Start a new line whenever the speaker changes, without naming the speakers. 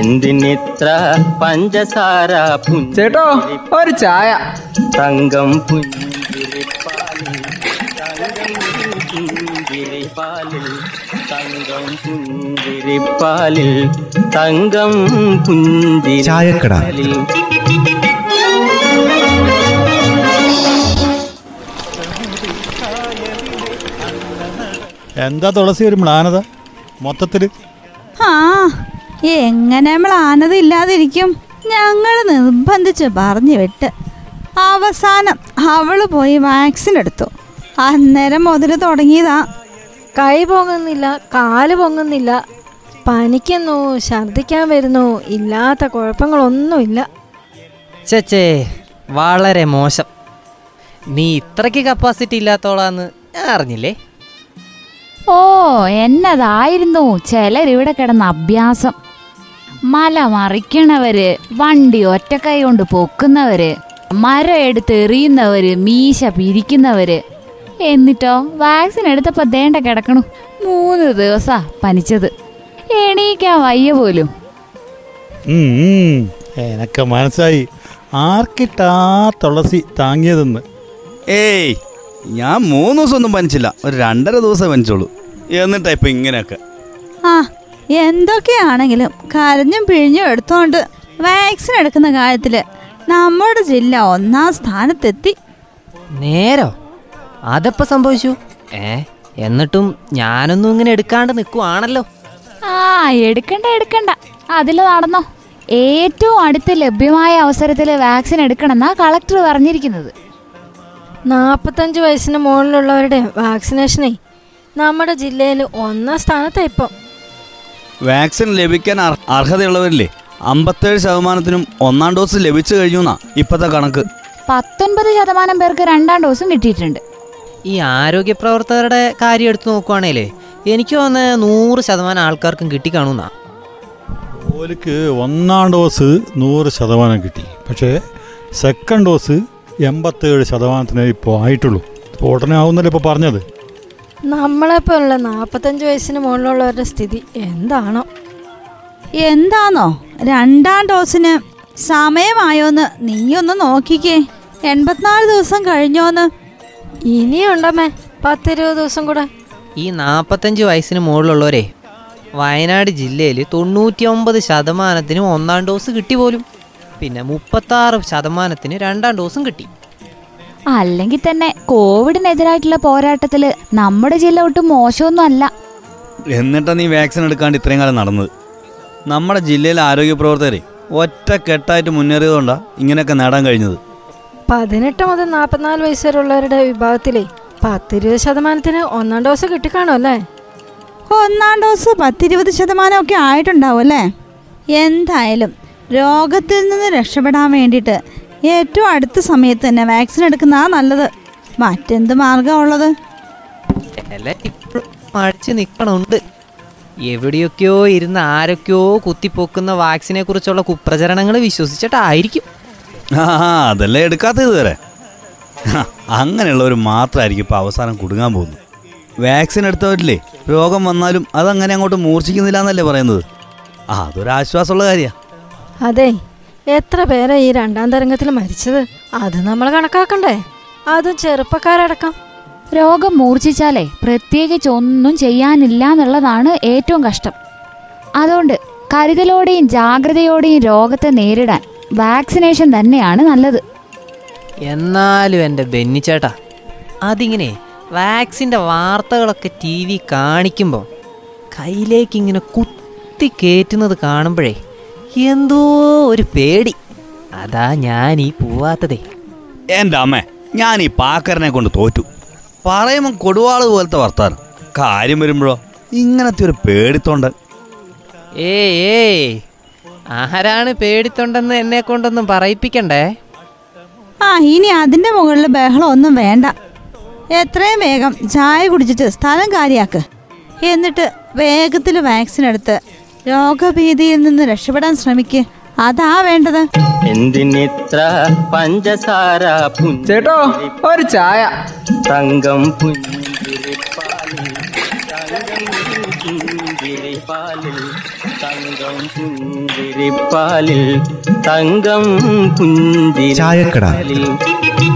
എന്തിനിത്ര പഞ്ചസാര
ചേട്ടോ ഒരു ചായ.
തങ്കം പുഞ്ചിരിപ്പാലിൽ തങ്കം പുഞ്ചിരിപ്പാലിൽ തങ്കം പുഞ്ചിരിപ്പാലിൽ. തങ്കം
ചായക്കട.
പുഞ്ചിരിപ്പാലിൽ
എന്താ തുളസി ഒരു മ്ലാനത? മൊത്തത്തിൽ?
ആ എങ്ങനെ നമ്മൾ ആനതില്ലാതിരിക്കും? ഞങ്ങൾ നിർബന്ധിച്ച് പറഞ്ഞു വിട്ട്. അവസാനം അവൾ പോയി വാക്സിൻ എടുത്തു. അന്നേരം മുതൽ തുടങ്ങിയതാ.
കൈ പൊങ്ങുന്നില്ല കാൽ പൊങ്ങുന്നില്ല. പനിക്കുന്നു ഛർദിക്കാൻ വരുന്നു ഇല്ലാത്ത കുഴപ്പങ്ങളൊന്നുമില്ല.
ചേച്ചേ വളരെ മോശം. നീ ഇത്രയ്ക്ക് കപ്പാസിറ്റി ഇല്ലാത്തോളാന്ന് ഞാൻ അറിഞ്ഞില്ലേ?
ഓ എന്നതായിരുന്നു ചിലരിവിടെ കിടന്ന അഭ്യാസം. മല മറിക്കണവര് വണ്ടി ഒറ്റക്കൈ കൊണ്ട് പൊക്കുന്നവര് മരം എടുത്ത് എറിയുന്നവര് മീശ പിരിക്കുന്നവര്. എന്നിട്ടോ വാക്സിൻ എടുത്തപ്പോ ദേണ്ട കിടക്കണു. മൂന്ന് ദിവസാ പനിച്ചത്. എണീക്കാൻ വയ്യ പോലും.
എനക്ക് മനസ്സായി ആർക്കിട്ടാ തുളസി താങ്ങിയതെന്ന്.
ഏയ് ഞാൻ മൂന്ന് ദിവസം ഒന്നും പനിച്ചില്ല. ഒരു രണ്ടര ദിവസം പനിച്ചോളൂ. എന്നിട്ടാ ഇപ്പൊ ഇങ്ങനെയൊക്കെ.
ആ എന്തൊക്കെയാണെങ്കിലും കരഞ്ഞും പിഴിഞ്ഞും എടുത്തോണ്ട് വാക്സിൻ എടുക്കുന്ന കാര്യത്തിൽ നമ്മുടെ ജില്ല ഒന്നാം സ്ഥാനത്തെത്തി.
നേരോ? അതപ്പോ സംഭവിച്ചു? ഏ എന്നിട്ടും ഞാനൊന്നും ഇങ്ങനെ എടുക്കാണ്ട് നിൽക്കുവാണല്ലോ
ആ എടുക്കണ്ട എടുക്കണ്ട. അതിൽ നടന്നോ. ഏറ്റവും അടുത്ത് ലഭ്യമായ അവസരത്തിൽ വാക്സിൻ എടുക്കണമെന്നാ കളക്ടർ പറഞ്ഞിരിക്കുന്നത്.
നാൽപ്പത്തഞ്ച് വയസ്സിന് മുകളിലുള്ളവരുടെ വാക്സിനേഷനെ നമ്മുടെ ജില്ലയിൽ ഒന്നാം സ്ഥാനത്താണ് ഇപ്പം.
വാക്സിൻ ലഭിക്കാൻ അർ- അർഹതയുള്ളവരില്ലേ? അമ്പത്തേഴ് ശതമാനത്തിനും ഒന്നാം ഡോസ് ലഭിച്ചു കഴിഞ്ഞു എന്നാ ഇപ്പത്തെ കണക്ക്.
പത്തൊൻപത് ശതമാനം പേർക്ക് രണ്ടാം ഡോസും കിട്ടിയിട്ടുണ്ട്.
ഈ ആരോഗ്യ പ്രവർത്തകരുടെ കാര്യം എടുത്തു നോക്കുവാണേലേ എനിക്ക് വന്ന് നൂറ് ശതമാനം ആൾക്കാർക്കും കിട്ടി കിട്ടിക്കാണൂന്നാ
ഓലിക്ക് ഒന്നാം ഡോസ് നൂറ് ശതമാനം കിട്ടി. പക്ഷേ സെക്കൻഡ് ഡോസ് എൺപത്തേഴ് ശതമാനത്തിന് ഇപ്പോൾ ആയിട്ടുള്ളൂ. ഉടനെ ആവുന്നല്ലേ ഇപ്പോൾ പറഞ്ഞത്?
നമ്മളെപ്പോലുള്ള നാൽപ്പത്തഞ്ച് വയസ്സിന് മുകളിലുള്ളവരുടെ സ്ഥിതി എന്താണോ?
എന്താണോ രണ്ടാം ഡോസിന് സമയമായോന്ന് നീയൊന്ന് നോക്കിക്കേ. എൺപത്തിനാല് ദിവസം കഴിഞ്ഞോന്ന്.
ഇനിയുണ്ടമ്മേ പത്തിരുപത് ദിവസം കൂടെ.
ഈ നാൽപ്പത്തഞ്ച് വയസ്സിന് മുകളിലുള്ളവരെ വയനാട് ജില്ലയിൽ തൊണ്ണൂറ്റി ഒമ്പത് ശതമാനത്തിന് ഒന്നാം ഡോസ് കിട്ടി പോലും. പിന്നെ മുപ്പത്താറ് ശതമാനത്തിന് രണ്ടാം ഡോസും കിട്ടി.
അല്ലെങ്കിൽ തന്നെ കോവിഡിനെതിരായിട്ടുള്ള പോരാട്ടത്തിൽ നമ്മുടെ ജില്ല ഒട്ടും മോശമൊന്നും അല്ല
എന്നിട്ടാ നീ വാക്സിൻ എടുക്കാണ്ട് ഇത്രയും കാലം നടന്നത്? നമ്മുടെ ജില്ലയിലെ ആരോഗ്യ പ്രവർത്തകരെ ഒറ്റ കെട്ടായിട്ട് മുന്നേറിയതുകൊണ്ടാ ഇങ്ങനെയൊക്കെ നേടാൻ കഴിഞ്ഞത്.
പതിനെട്ട് മുതൽ നാൽപ്പത്തിനാല് വയസ്സ് വരെയുള്ളവരുടെ വിഭാഗത്തിലെ പത്തിരുപത് ശതമാനത്തിന് ഒന്നാം ഡോസ് കിട്ടിക്കാണോ അല്ലേ?
ഒന്നാം ഡോസ് പത്തിരുപത് ശതമാനമൊക്കെ ആയിട്ടുണ്ടാവും അല്ലേ? എന്തായാലും രോഗത്തിൽ നിന്ന് രക്ഷപ്പെടാൻ വേണ്ടിയിട്ട് ഏറ്റവും അടുത്ത സമയത്ത് തന്നെ വാക്സിൻ എടുക്കുന്നതാ നല്ലത്. മറ്റെന്ത് മാർഗമുള്ളത്
മടിച്ച് നിൽക്കണുണ്ട് എവിടെയൊക്കെയോ ഇരുന്ന് ആരൊക്കെയോ കുത്തിപ്പൊക്കുന്ന വാക്സിനെ കുറിച്ചുള്ള കുപ്രചരണങ്ങൾ വിശ്വസിച്ചിട്ടായിരിക്കും.
ആ അതല്ലേ എടുക്കാത്തത് ഇതുവരെ. അങ്ങനെയുള്ളവർ മാത്രമായിരിക്കും ഇപ്പോൾ അവസാനം കുടുങ്ങാൻ പോകുന്നത്. വാക്സിൻ എടുത്തവരില്ലേ രോഗം വന്നാലും അതങ്ങനെ അങ്ങോട്ട് മൂർച്ഛിക്കുന്നില്ല എന്നല്ലേ പറയുന്നത്. ആ അതൊരാശ്വാസമുള്ള കാര്യമാണ്
അതെ എത്ര പേരാ ഈ രണ്ടാം തരംഗത്തിൽ മരിച്ചത്? അത് നമ്മൾ കണക്കാക്കണ്ടേ? അതും ചെറുപ്പക്കാരടക്കം.
രോഗം മൂർച്ഛിച്ചാലേ പ്രത്യേകിച്ച് ഒന്നും ചെയ്യാനില്ല എന്നുള്ളതാണ് ഏറ്റവും കഷ്ടം. അതുകൊണ്ട് കരുതലോടെയും ജാഗ്രതയോടെയും രോഗത്തെ നേരിടാൻ വാക്സിനേഷൻ തന്നെയാണ് നല്ലത്.
എന്നാലും എന്റെ ബെന്നിച്ചേട്ടാ അതിങ്ങനെ വാക്സിന്റെ വാർത്തകളൊക്കെ ടി വി കാണിക്കുമ്പോൾ കയ്യിലേക്ക് ഇങ്ങനെ കുത്തി കയറ്റുന്നത് കാണുമ്പോഴേ എന്തോ ഒരു പേടി. അതാ ഞാൻ ഈ പോവാത്തതേ.
എന്റെ അമ്മേ ഞാൻ ഈ പാക്കരനെ കൊണ്ട് തോറ്റു. പറയുമ്പോൾ കൊടുവാൾ പോലത്തെ വർത്താനം. കാര്യം വരുമ്പോഴോ ഇങ്ങനത്തെ ഒരു പേടിത്തൊണ്ട്
ഏ ഏ ആരാണ് പേടിത്തൊണ്ടെന്ന് എന്നെ കൊണ്ടൊന്നും പറയിപ്പിക്കണ്ടേ?
ആ ഇനി അതിന്റെ മുകളിൽ ബഹളം ഒന്നും വേണ്ട. എത്രയും വേഗം ചായ കുടിച്ചിട്ട് സ്ഥലം കാര്യാക്ക്. എന്നിട്ട് വേഗത്തിൽ വാക്സിൻ എടുത്ത് രോഗഭീതിയിൽ നിന്ന് രക്ഷപ്പെടാൻ ശ്രമിക്ക്. അതാ വേണ്ടത്.
എന്തിനിത്ര പഞ്ചസാര
ചേട്ടോ ഒരു ചായ.
തങ്കം പുഞ്ചിരിപ്പാലിൽ തങ്കം പുഞ്ചിരിപ്പാലിൽ തങ്കം പുഞ്ചിരിപ്പാലിൽ. തങ്കം
ചായക്കട.
പുഞ്ചിരിപ്പാലിൽ